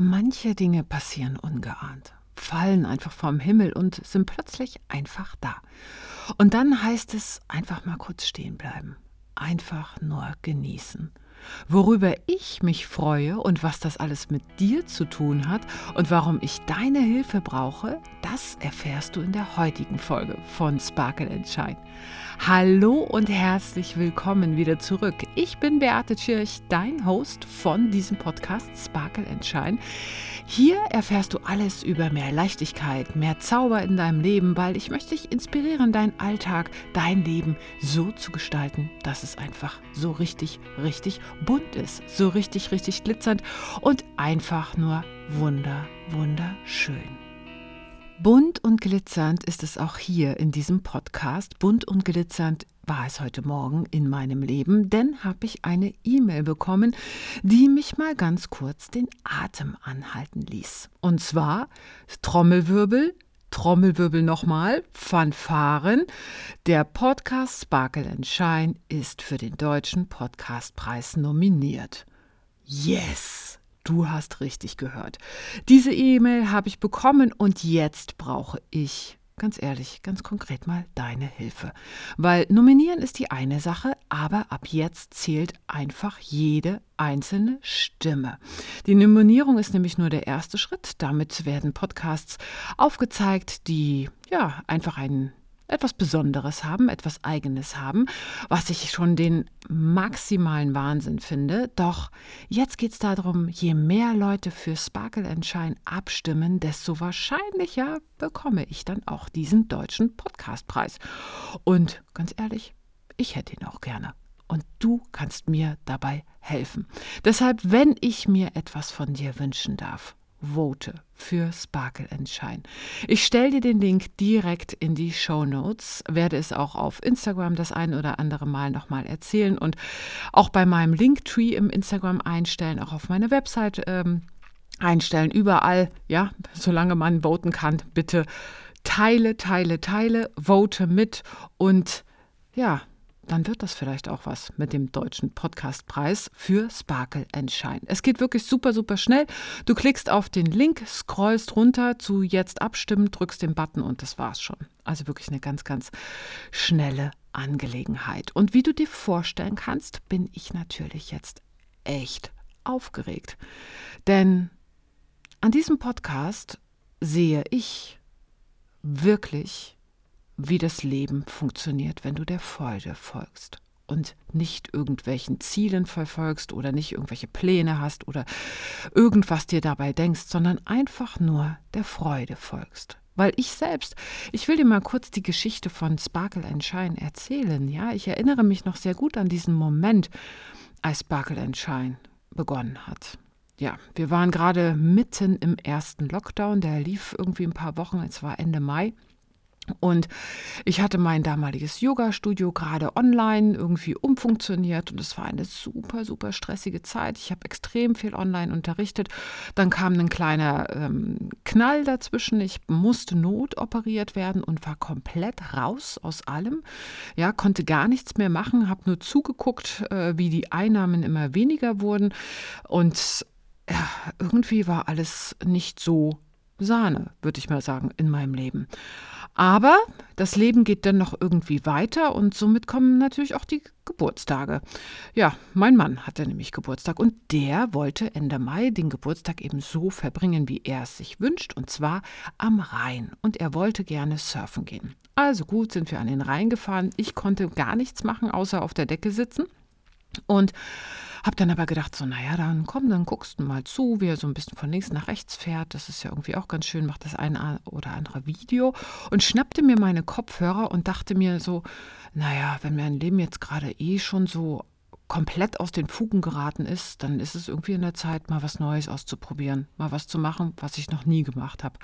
Manche Dinge passieren ungeahnt, fallen einfach vom Himmel und sind plötzlich einfach da. Und dann heißt es einfach mal kurz stehen bleiben, einfach nur genießen. Worüber ich mich freue und was das alles mit dir zu tun hat und warum ich deine Hilfe brauche, das erfährst du in der heutigen Folge von Sparkle and Shine. Hallo und herzlich willkommen wieder zurück. Ich bin Beate Tschirch, dein Host von diesem Podcast Sparkle and Shine. Hier erfährst du alles über mehr Leichtigkeit, mehr Zauber in deinem Leben, weil ich möchte dich inspirieren, deinen Alltag, dein Leben so zu gestalten, dass es einfach so richtig, richtig bunt ist, so richtig, richtig glitzernd und einfach nur wunder, wunderschön. Bunt und glitzernd ist es auch hier in diesem Podcast. Bunt und glitzernd war es heute Morgen in meinem Leben, denn habe ich eine E-Mail bekommen, die mich mal ganz kurz den Atem anhalten ließ. Und zwar Trommelwirbel, Trommelwirbel nochmal, Fanfaren. Der Podcast Sparkle and Shine ist für den Deutschen Podcastpreis nominiert. Yes! Du hast richtig gehört. Diese E-Mail habe ich bekommen und jetzt brauche ich, ganz ehrlich, ganz konkret mal deine Hilfe. Weil nominieren ist die eine Sache, aber ab jetzt zählt einfach jede einzelne Stimme. Die Nominierung ist nämlich nur der erste Schritt. Damit werden Podcasts aufgezeigt, die ja einfach einen etwas Besonderes haben, etwas Eigenes haben, was ich schon den maximalen Wahnsinn finde. Doch jetzt geht es darum, je mehr Leute für Sparkle Shine abstimmen, desto wahrscheinlicher bekomme ich dann auch diesen deutschen Podcastpreis. Und ganz ehrlich, ich hätte ihn auch gerne. Und du kannst mir dabei helfen. Deshalb, wenn ich mir etwas von dir wünschen darf, vote für Sparkle Shine. Ich stelle dir den Link direkt in die Show Notes, werde es auch auf Instagram das ein oder andere Mal nochmal erzählen und auch bei meinem Linktree im Instagram einstellen, auch auf meine Website ähm, einstellen, überall, ja, solange man voten kann, bitte teile, teile, teile, vote mit und ja, dann wird das vielleicht auch was mit dem deutschen Podcastpreis für Sparkle Shine. Es geht wirklich super, super schnell. Du klickst auf den Link, scrollst runter zu Jetzt abstimmen, drückst den Button und das war's schon. Also wirklich eine ganz, ganz schnelle Angelegenheit. Und wie du dir vorstellen kannst, bin ich natürlich jetzt echt aufgeregt. Denn an diesem Podcast sehe ich wirklich wie das Leben funktioniert, wenn du der Freude folgst und nicht irgendwelchen Zielen verfolgst oder nicht irgendwelche Pläne hast oder irgendwas dir dabei denkst, sondern einfach nur der Freude folgst. Weil ich selbst, ich will dir mal kurz die Geschichte von Sparkle and Shine erzählen. Ja, ich erinnere mich noch sehr gut an diesen Moment, als Sparkle and Shine begonnen hat. Ja, wir waren gerade mitten im ersten Lockdown, der lief irgendwie ein paar Wochen, es war Ende Mai. Und ich hatte mein damaliges Yoga-Studio gerade online irgendwie umfunktioniert und es war eine super, super stressige Zeit. Ich habe extrem viel online unterrichtet. Dann kam ein kleiner ähm, Knall dazwischen. Ich musste notoperiert werden und war komplett raus aus allem. Ja, konnte gar nichts mehr machen, habe nur zugeguckt, äh, wie die Einnahmen immer weniger wurden. Und ja, irgendwie war alles nicht so Sahne, würde ich mal sagen, in meinem Leben. Aber das Leben geht dann noch irgendwie weiter und somit kommen natürlich auch die Geburtstage. Ja, mein Mann hatte nämlich Geburtstag und der wollte Ende Mai den Geburtstag eben so verbringen, wie er es sich wünscht, und zwar am Rhein. Und er wollte gerne surfen gehen. Also gut, sind wir an den Rhein gefahren. Ich konnte gar nichts machen, außer auf der Decke sitzen. Und habe dann aber gedacht, so, naja, dann komm, dann guckst du mal zu, wie er so ein bisschen von links nach rechts fährt. Das ist ja irgendwie auch ganz schön, macht das eine oder andere Video. Und schnappte mir meine Kopfhörer und dachte mir so, naja, wenn mein Leben jetzt gerade eh schon so komplett aus den Fugen geraten ist, dann ist es irgendwie in der Zeit, mal was Neues auszuprobieren, mal was zu machen, was ich noch nie gemacht habe.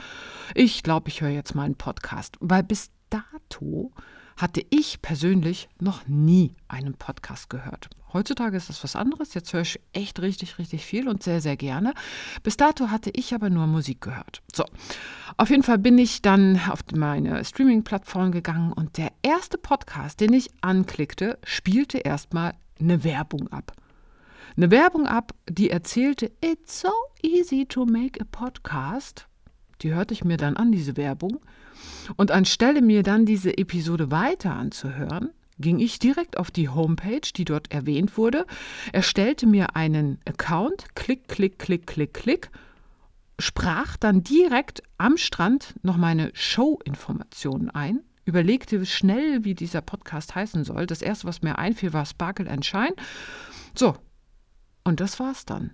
Ich glaube, ich höre jetzt mal einen Podcast, weil bis dato hatte ich persönlich noch nie einen Podcast gehört. Heutzutage ist das was anderes. Jetzt höre ich echt richtig, richtig viel und sehr, sehr gerne. Bis dato hatte ich aber nur Musik gehört. So, auf jeden Fall bin ich dann auf meine Streaming-Plattform gegangen und der erste Podcast, den ich anklickte, spielte erstmal eine Werbung ab. eine Werbung ab, die erzählte, it's so easy to make a podcast. Die hörte ich mir dann an, diese Werbung. Und anstelle mir dann diese Episode weiter anzuhören, ging ich direkt auf die Homepage, die dort erwähnt wurde, erstellte mir einen Account, klick, klick, klick, klick, klick, sprach dann direkt am Strand noch meine Show-Informationen ein, überlegte schnell, wie dieser Podcast heißen soll. Das erste, was mir einfiel, war Sparkle and Shine. So, und das war's dann.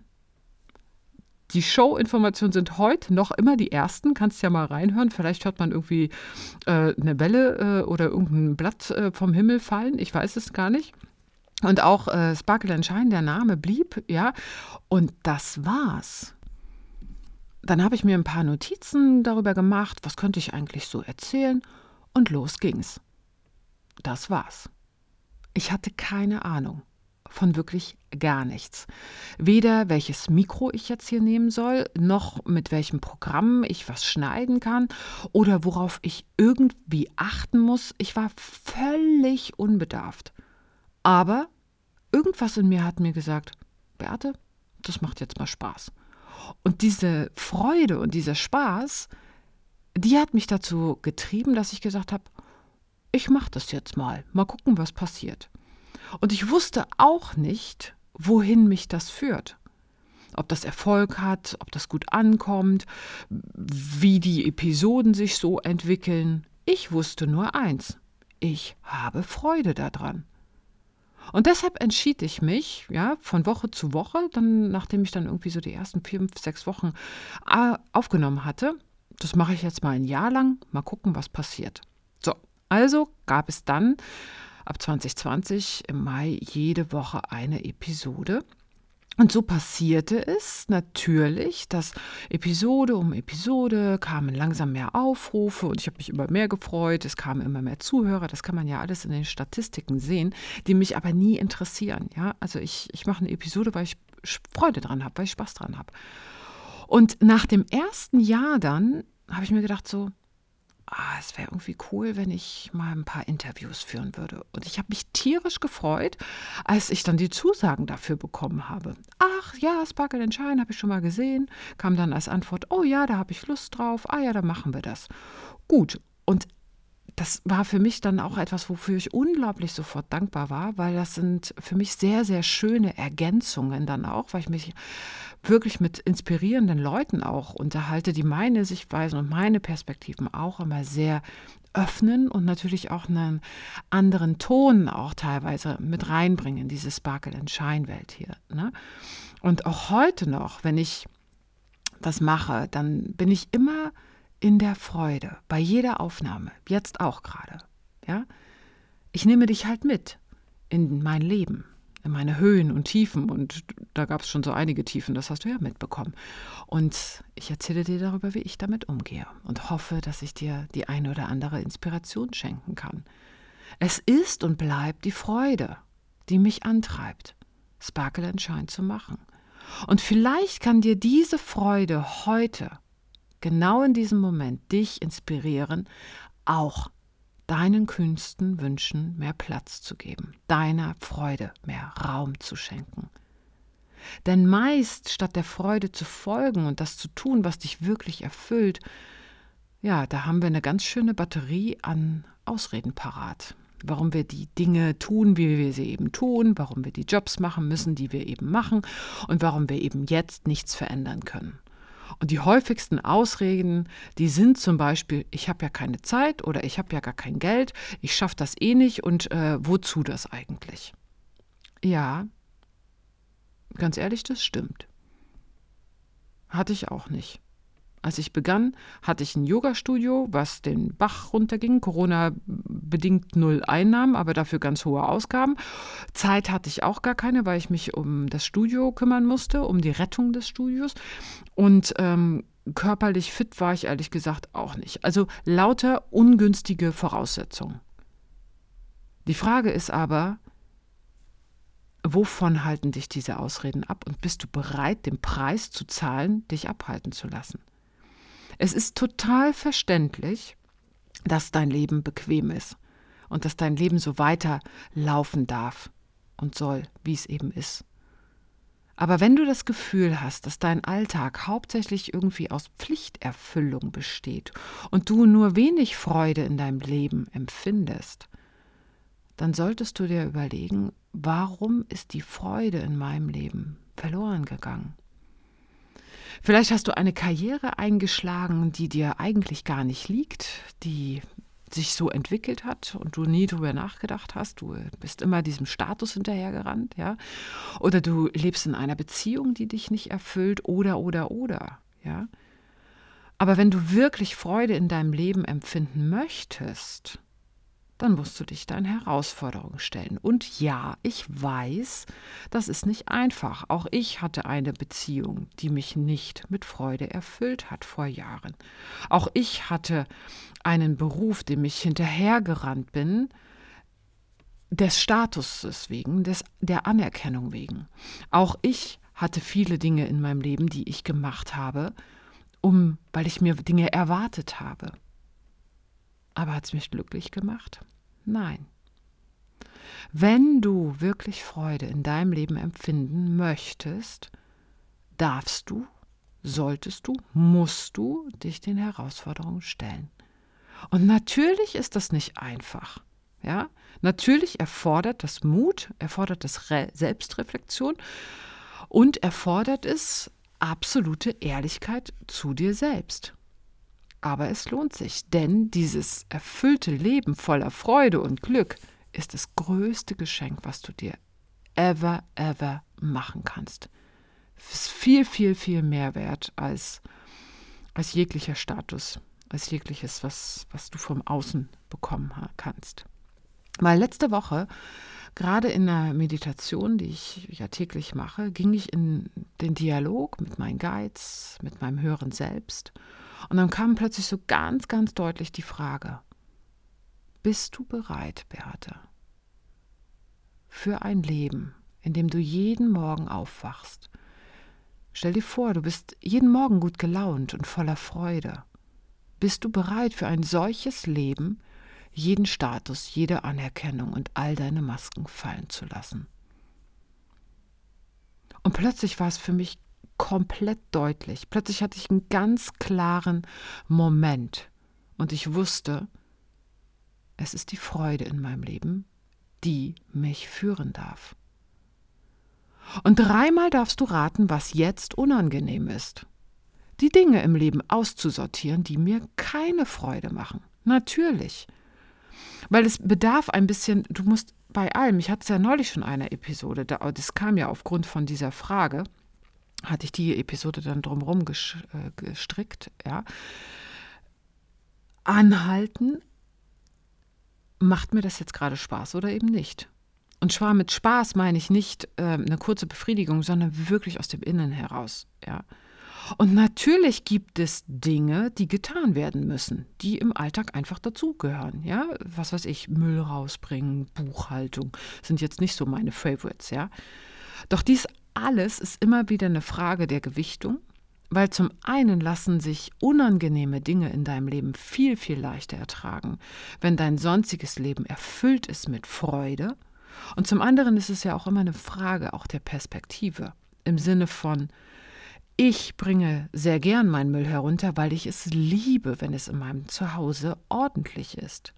Die Show-Informationen sind heute noch immer die ersten. Kannst ja mal reinhören. Vielleicht hört man irgendwie äh, eine Welle äh, oder irgendein Blatt äh, vom Himmel fallen. Ich weiß es gar nicht. Und auch äh, Sparkle and Shine, der Name blieb, ja. Und das war's. Dann habe ich mir ein paar Notizen darüber gemacht, was könnte ich eigentlich so erzählen. Und los ging's. Das war's. Ich hatte keine Ahnung von wirklich gar nichts. Weder welches Mikro ich jetzt hier nehmen soll, noch mit welchem Programm ich was schneiden kann oder worauf ich irgendwie achten muss. Ich war völlig unbedarft. Aber irgendwas in mir hat mir gesagt, Beate, das macht jetzt mal Spaß. Und diese Freude und dieser Spaß, die hat mich dazu getrieben, dass ich gesagt habe, ich mache das jetzt mal, mal gucken, was passiert. Und ich wusste auch nicht, wohin mich das führt. Ob das Erfolg hat, ob das gut ankommt, wie die Episoden sich so entwickeln. Ich wusste nur eins. Ich habe Freude daran. Und deshalb entschied ich mich, ja, von Woche zu Woche, dann, nachdem ich dann irgendwie so die ersten vier, sechs Wochen äh, aufgenommen hatte, das mache ich jetzt mal ein Jahr lang, mal gucken, was passiert. So, also gab es dann ab 2020 im Mai jede Woche eine Episode. Und so passierte es natürlich, dass Episode um Episode kamen langsam mehr Aufrufe und ich habe mich immer mehr gefreut. Es kamen immer mehr Zuhörer. Das kann man ja alles in den Statistiken sehen, die mich aber nie interessieren. Ja, also ich, ich mache eine Episode, weil ich Freude dran habe, weil ich Spaß dran habe. Und nach dem ersten Jahr dann habe ich mir gedacht so, ah, es wäre irgendwie cool, wenn ich mal ein paar Interviews führen würde. Und ich habe mich tierisch gefreut, als ich dann die Zusagen dafür bekommen habe. Ach ja, Sparkle and Shine habe ich schon mal gesehen. Kam dann als Antwort, oh ja, da habe ich Lust drauf. Ah ja, dann machen wir das. Gut. Und das war für mich dann auch etwas, wofür ich unglaublich sofort dankbar war, weil das sind für mich sehr, sehr schöne Ergänzungen dann auch, weil ich mich wirklich mit inspirierenden Leuten auch unterhalte, die meine Sichtweisen und meine Perspektiven auch immer sehr öffnen und natürlich auch einen anderen Ton auch teilweise mit reinbringen, diese Sparkle and Shine Welt hier. Ne? Und auch heute noch, wenn ich das mache, dann bin ich immer in der Freude, bei jeder Aufnahme, jetzt auch gerade. Ja? Ich nehme dich halt mit in mein Leben, in meine Höhen und Tiefen. Und da gab es schon so einige Tiefen, das hast du ja mitbekommen. Und ich erzähle dir darüber, wie ich damit umgehe und hoffe, dass ich dir die eine oder andere Inspiration schenken kann. Es ist und bleibt die Freude, die mich antreibt, Sparkle and Shine zu machen. Und vielleicht kann dir diese Freude heute genau in diesem Moment dich inspirieren, auch deinen kühnsten Wünschen mehr Platz zu geben, deiner Freude mehr Raum zu schenken. Denn meist statt der Freude zu folgen und das zu tun, was dich wirklich erfüllt, ja, da haben wir eine ganz schöne Batterie an Ausreden parat. Warum wir die Dinge tun, wie wir sie eben tun, warum wir die Jobs machen müssen, die wir eben machen und warum wir eben jetzt nichts verändern können. Und die häufigsten Ausreden, die sind zum Beispiel, ich habe ja keine Zeit oder ich habe ja gar kein Geld, ich schaffe das eh nicht und äh, wozu das eigentlich? Ja, ganz ehrlich, das stimmt. Hatte ich auch nicht. Als ich begann, hatte ich ein Yoga-Studio, was den Bach runterging. Corona-bedingt null Einnahmen, aber dafür ganz hohe Ausgaben. Zeit hatte ich auch gar keine, weil ich mich um das Studio kümmern musste, um die Rettung des Studios. Und ähm, körperlich fit war ich ehrlich gesagt auch nicht. Also lauter ungünstige Voraussetzungen. Die Frage ist aber, wovon halten dich diese Ausreden ab und bist du bereit, den Preis zu zahlen, dich abhalten zu lassen? Es ist total verständlich, dass dein Leben bequem ist und dass dein Leben so weiterlaufen darf und soll, wie es eben ist. Aber wenn du das Gefühl hast, dass dein Alltag hauptsächlich irgendwie aus Pflichterfüllung besteht und du nur wenig Freude in deinem Leben empfindest, dann solltest du dir überlegen, warum ist die Freude in meinem Leben verloren gegangen? Vielleicht hast du eine Karriere eingeschlagen, die dir eigentlich gar nicht liegt, die sich so entwickelt hat und du nie darüber nachgedacht hast, du bist immer diesem Status hinterhergerannt, ja, oder du lebst in einer Beziehung, die dich nicht erfüllt, oder, oder, oder, ja. Aber wenn du wirklich Freude in deinem Leben empfinden möchtest, dann musst du dich deinen Herausforderungen stellen. Und ja, ich weiß, das ist nicht einfach. Auch ich hatte eine Beziehung, die mich nicht mit Freude erfüllt hat vor Jahren. Auch ich hatte einen Beruf, dem ich hinterhergerannt bin, des Statuses wegen, des, der Anerkennung wegen. Auch ich hatte viele Dinge in meinem Leben, die ich gemacht habe, um, weil ich mir Dinge erwartet habe. Aber hat es mich glücklich gemacht? Nein. Wenn du wirklich Freude in deinem Leben empfinden möchtest, darfst du, solltest du, musst du dich den Herausforderungen stellen. Und natürlich ist das nicht einfach. Ja, natürlich erfordert das Mut, erfordert das Re Selbstreflexion und erfordert es absolute Ehrlichkeit zu dir selbst. Aber es lohnt sich, denn dieses erfüllte Leben voller Freude und Glück ist das größte Geschenk, was du dir ever, ever machen kannst. Es ist viel, viel, viel mehr wert als, als jeglicher Status, als jegliches, was, was du vom Außen bekommen kannst. Weil letzte Woche, gerade in der Meditation, die ich ja täglich mache, ging ich in den Dialog mit meinen Guides, mit meinem höheren Selbst und dann kam plötzlich so ganz, ganz deutlich die Frage, bist du bereit, Beate, für ein Leben, in dem du jeden Morgen aufwachst? Stell dir vor, du bist jeden Morgen gut gelaunt und voller Freude. Bist du bereit für ein solches Leben, jeden Status, jede Anerkennung und all deine Masken fallen zu lassen? Und plötzlich war es für mich komplett deutlich. Plötzlich hatte ich einen ganz klaren Moment und ich wusste, es ist die Freude in meinem Leben, die mich führen darf. Und dreimal darfst du raten, was jetzt unangenehm ist. Die Dinge im Leben auszusortieren, die mir keine Freude machen. Natürlich. Weil es bedarf ein bisschen, du musst bei allem, ich hatte es ja neulich schon eine Episode, das kam ja aufgrund von dieser Frage, hatte ich die Episode dann drumherum äh, gestrickt, ja. Anhalten, macht mir das jetzt gerade Spaß oder eben nicht? Und zwar mit Spaß meine ich nicht äh, eine kurze Befriedigung, sondern wirklich aus dem Innen heraus, ja. Und natürlich gibt es Dinge, die getan werden müssen, die im Alltag einfach dazugehören. Ja, was weiß ich, Müll rausbringen, Buchhaltung sind jetzt nicht so meine Favorites. Ja, doch dies alles ist immer wieder eine Frage der Gewichtung, weil zum einen lassen sich unangenehme Dinge in deinem Leben viel, viel leichter ertragen, wenn dein sonstiges Leben erfüllt ist mit Freude. Und zum anderen ist es ja auch immer eine Frage auch der Perspektive im Sinne von, ich bringe sehr gern meinen Müll herunter, weil ich es liebe, wenn es in meinem Zuhause ordentlich ist.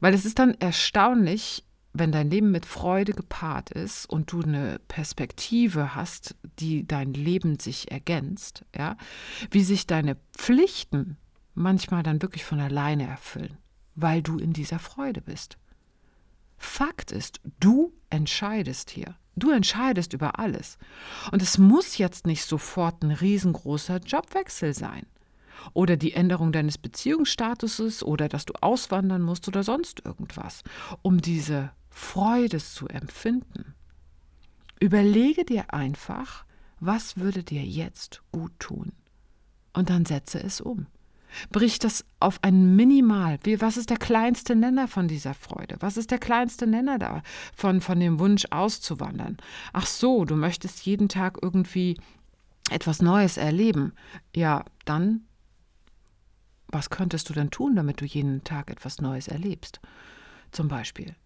Weil es ist dann erstaunlich, wenn dein Leben mit Freude gepaart ist und du eine Perspektive hast, die dein Leben sich ergänzt, ja, wie sich deine Pflichten manchmal dann wirklich von alleine erfüllen, weil du in dieser Freude bist. Fakt ist, du entscheidest hier. Du entscheidest über alles. Und es muss jetzt nicht sofort ein riesengroßer Jobwechsel sein. Oder die Änderung deines Beziehungsstatuses oder dass du auswandern musst oder sonst irgendwas, um diese Freude zu empfinden. Überlege dir einfach, was würde dir jetzt gut tun? Und dann setze es um. Brich das auf ein Minimal. Wie, was ist der kleinste Nenner von dieser Freude? Was ist der kleinste Nenner da von, von dem Wunsch auszuwandern? Ach so, du möchtest jeden Tag irgendwie etwas Neues erleben. Ja, dann, was könntest du denn tun, damit du jeden Tag etwas Neues erlebst? Zum Beispiel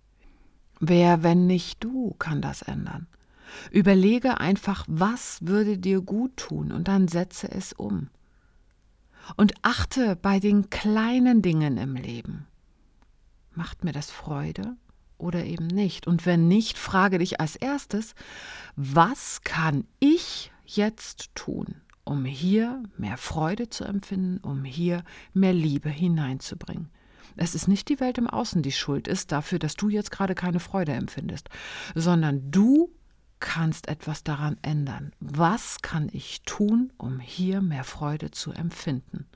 Wer, wenn nicht du, kann das ändern? Überlege einfach, was würde dir gut tun und dann setze es um. Und achte bei den kleinen Dingen im Leben. Macht mir das Freude oder eben nicht? Und wenn nicht, frage dich als erstes, was kann ich jetzt tun, um hier mehr Freude zu empfinden, um hier mehr Liebe hineinzubringen? Es ist nicht die Welt im Außen, die schuld ist dafür, dass du jetzt gerade keine Freude empfindest, sondern du kannst etwas daran ändern. Was kann ich tun, um hier mehr Freude zu empfinden?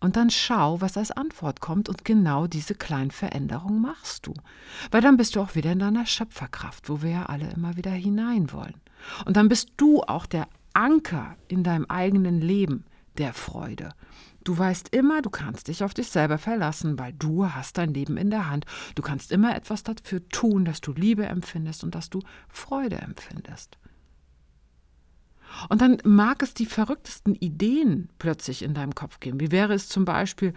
Und dann schau, was als Antwort kommt und genau diese kleinen Veränderungen machst du. Weil dann bist du auch wieder in deiner Schöpferkraft, wo wir ja alle immer wieder hinein wollen. Und dann bist du auch der Anker in deinem eigenen Leben der Freude. Du weißt immer, du kannst dich auf dich selber verlassen, weil du hast dein Leben in der Hand. Du kannst immer etwas dafür tun, dass du Liebe empfindest und dass du Freude empfindest. Und dann mag es die verrücktesten Ideen plötzlich in deinem Kopf geben. Wie wäre es zum Beispiel,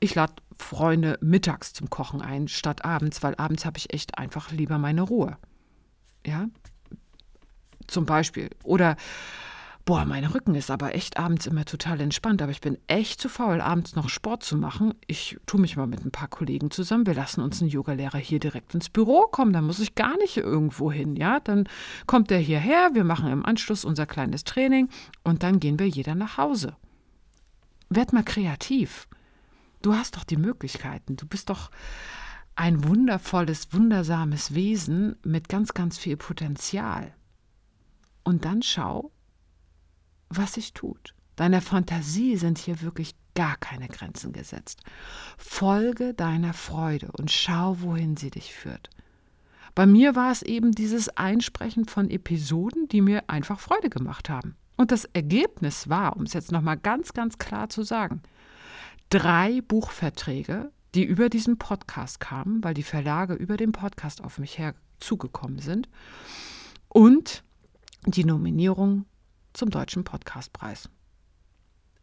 ich lade Freunde mittags zum Kochen ein, statt abends, weil abends habe ich echt einfach lieber meine Ruhe. Ja, zum Beispiel. Oder boah, mein Rücken ist aber echt abends immer total entspannt, aber ich bin echt zu faul, abends noch Sport zu machen. Ich tue mich mal mit ein paar Kollegen zusammen. Wir lassen uns einen Yogalehrer hier direkt ins Büro kommen, dann muss ich gar nicht irgendwo hin, ja? Dann kommt der hierher, wir machen im Anschluss unser kleines Training und dann gehen wir jeder nach Hause. Werd mal kreativ. Du hast doch die Möglichkeiten. Du bist doch ein wundervolles, wundersames Wesen mit ganz, ganz viel Potenzial. Und dann schau, was sich tut. Deiner Fantasie sind hier wirklich gar keine Grenzen gesetzt. Folge deiner Freude und schau, wohin sie dich führt. Bei mir war es eben dieses Einsprechen von Episoden, die mir einfach Freude gemacht haben. Und das Ergebnis war, um es jetzt nochmal ganz, ganz klar zu sagen, drei Buchverträge, die über diesen Podcast kamen, weil die Verlage über den Podcast auf mich herzugekommen sind, und die Nominierung zum Deutschen Podcastpreis.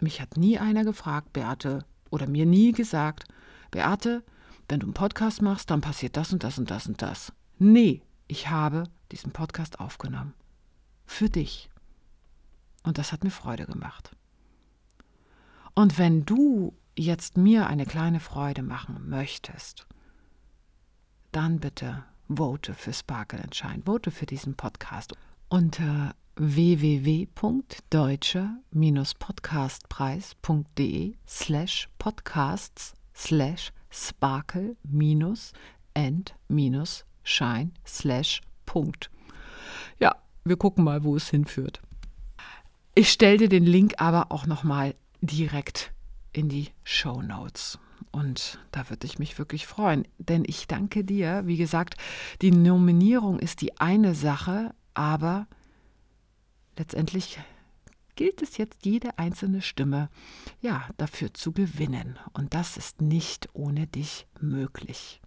Mich hat nie einer gefragt, Beate, oder mir nie gesagt, Beate, wenn du einen Podcast machst, dann passiert das und das und das und das. Nee, ich habe diesen Podcast aufgenommen. Für dich. Und das hat mir Freude gemacht. Und wenn du jetzt mir eine kleine Freude machen möchtest, dann bitte vote für Sparkle and Shine, vote für diesen Podcast unter www.deutscher-podcastpreis.de slash podcasts slash sparkle minus and minus shine slash Punkt. Ja, wir gucken mal, wo es hinführt. Ich stelle dir den Link aber auch nochmal direkt in die Show Notes. Und da würde ich mich wirklich freuen, denn ich danke dir. Wie gesagt, die Nominierung ist die eine Sache, aber letztendlich gilt es jetzt, jede einzelne Stimme ja dafür zu gewinnen. Und das ist nicht ohne dich möglich.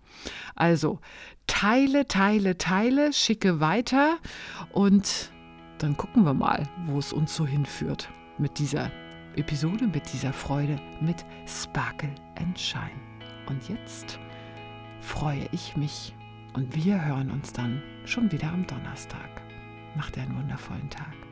Also teile, teile, teile, schicke weiter und dann gucken wir mal, wo es uns so hinführt mit dieser Episode, mit dieser Freude, mit Sparkle and Shine. Und jetzt freue ich mich und wir hören uns dann schon wieder am Donnerstag. Macht einen wundervollen Tag.